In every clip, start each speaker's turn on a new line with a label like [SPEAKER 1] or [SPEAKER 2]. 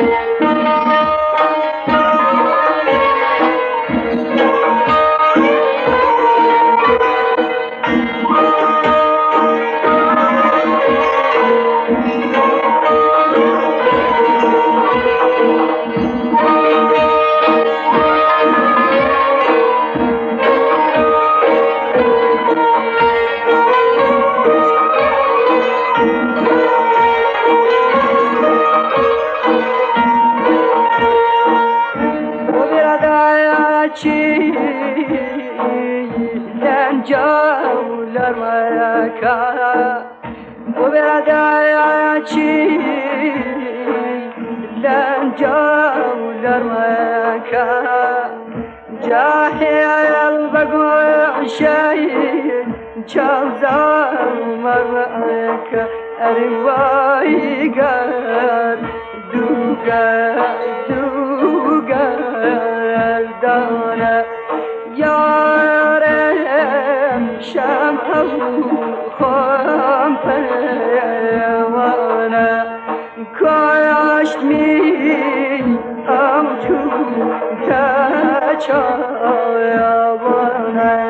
[SPEAKER 1] Música شيء جوزا مرك أرواي قال دوقا دوقا دانا يا رم شمع خام وانا کاش می امجو کچایابانه مشغول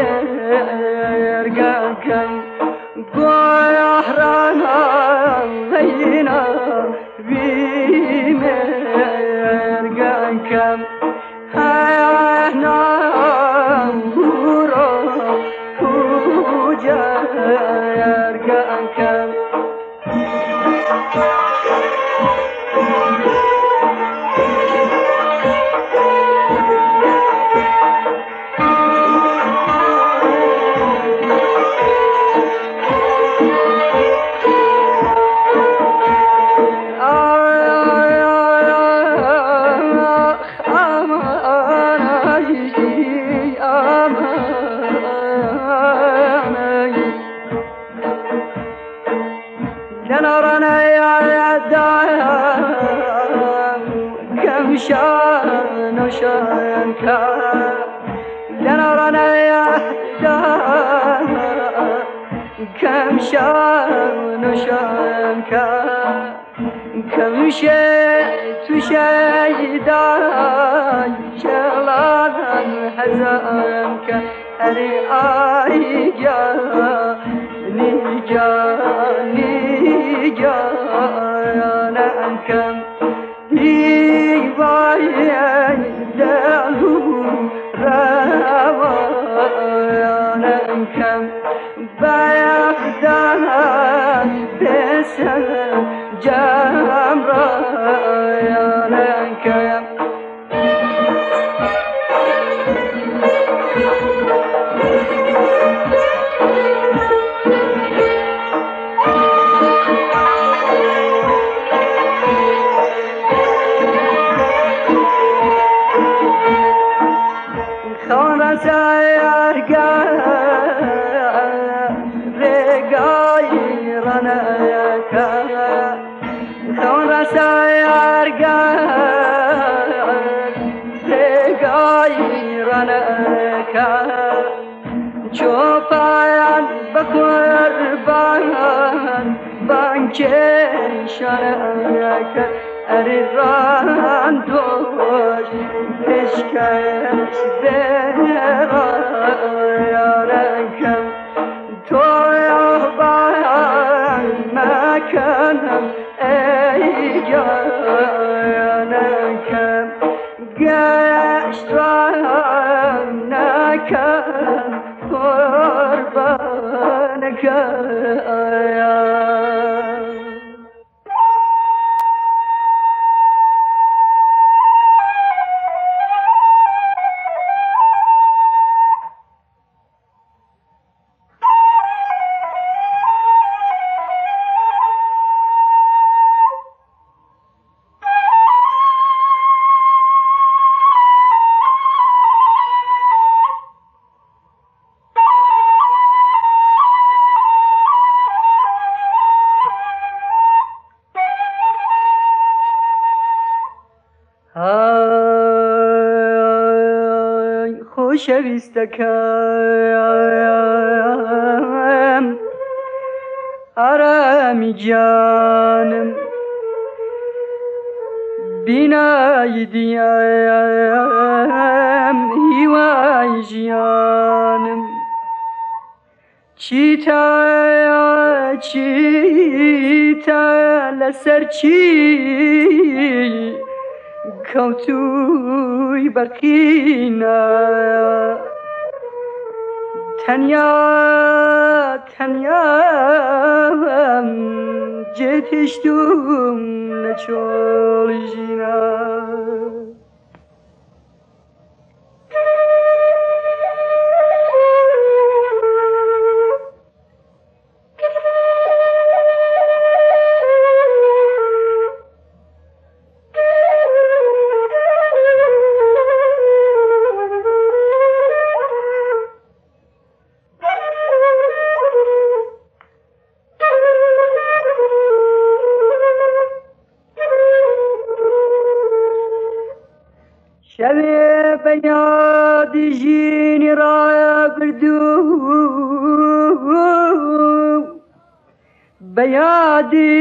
[SPEAKER 1] خیلی شان و شان کار لنرانه کم شان و شان کار کم شه تو شیدان شلان هزان که اری آی جا نیجا بانکه شنکه اری ران دوش پیشکش برایارکم تو یابان مکنم ای جانکم گشت ران نکم خۆشەویستەکەم ئارامی جانم. بینایی دیام هیوای ژیانم چیتا چیتا لەسەر چی؟ کەوتوی بەقینە تەنیا تەنیا جێتیشتوم نەچۆڵی ژینە بدوم بيادي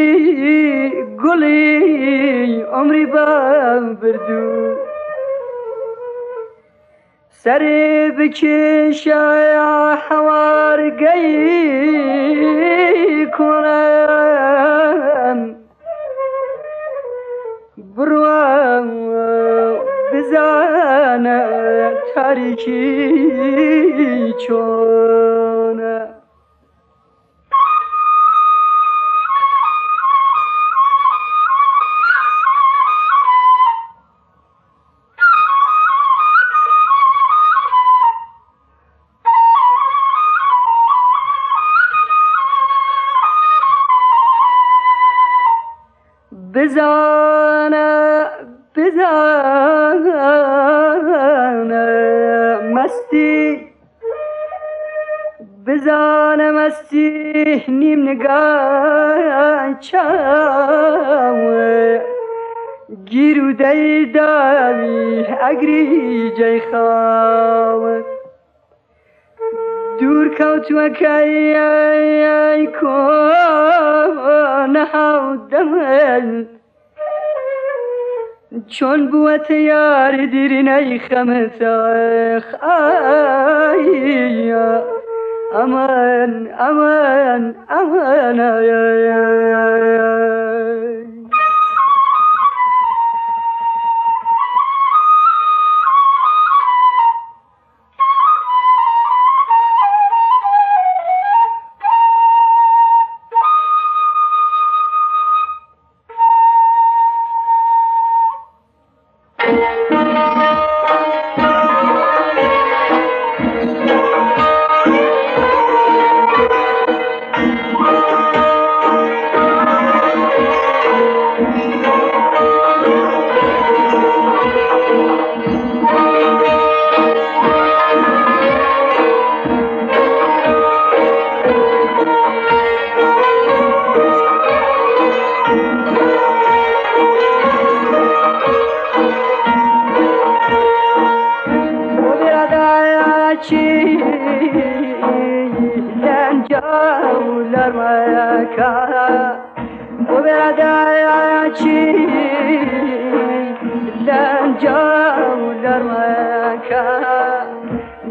[SPEAKER 1] قولي عمري بردو سري بكيش يا حوار كونم بروام بزانە تاریکی چۆنە بزانە بزانە مستی. بزانە مستی نیم نگای چاوە گیر و دەیداوی ئەگری جەی خاوت دوور کەوتوەکەی کۆ نەهاو دەمەل چۆن بووەتە یاری دیرینەی خەمەتەخ ئەمان ئەمان ئەمانە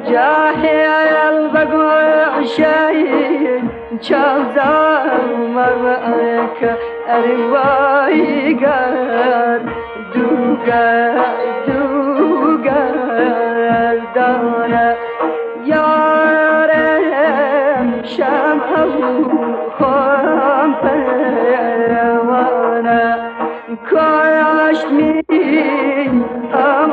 [SPEAKER 1] جاهل بقول شيء چاوزار مرمك أرواي قال دوغا دوغا دانا يارم شمعه خام پروانا کاش می ام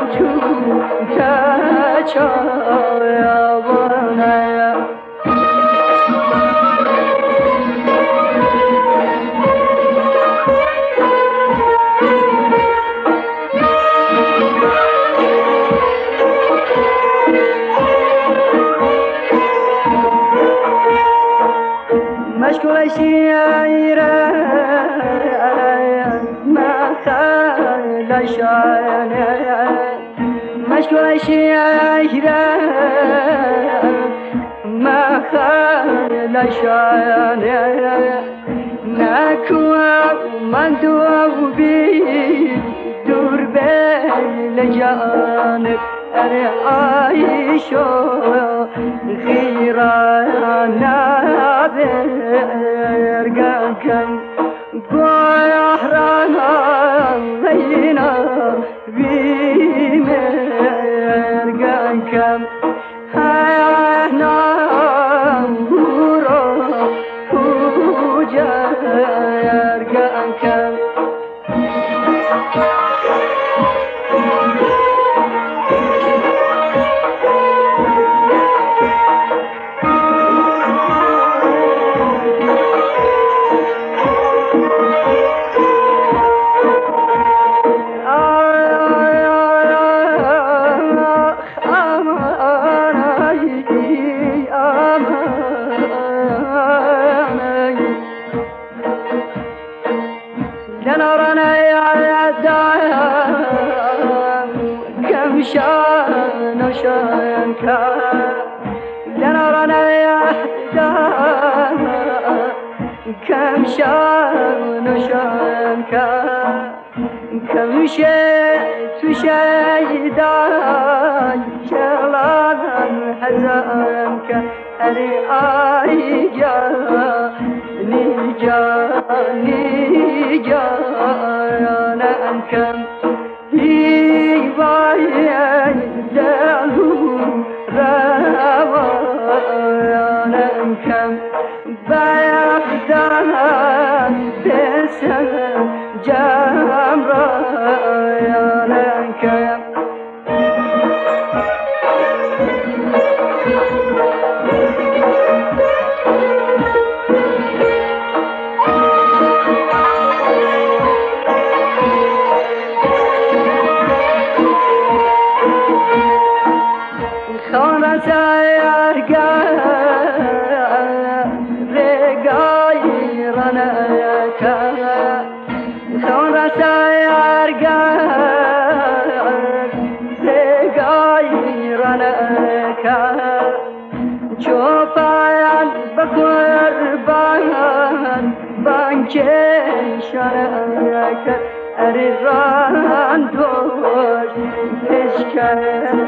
[SPEAKER 1] أشوش عشرة ما خان لشان نكوى ومدوى بي دور بي لجانب أنا عايش غيرانا برقاكي قوى أحرانا بينا بي Islam كم شان شانك كم شئت شيداي شغلان حزانك أري آي جا نيجا نيجا أنا أنكم هي sen Cemre ران پیشکش به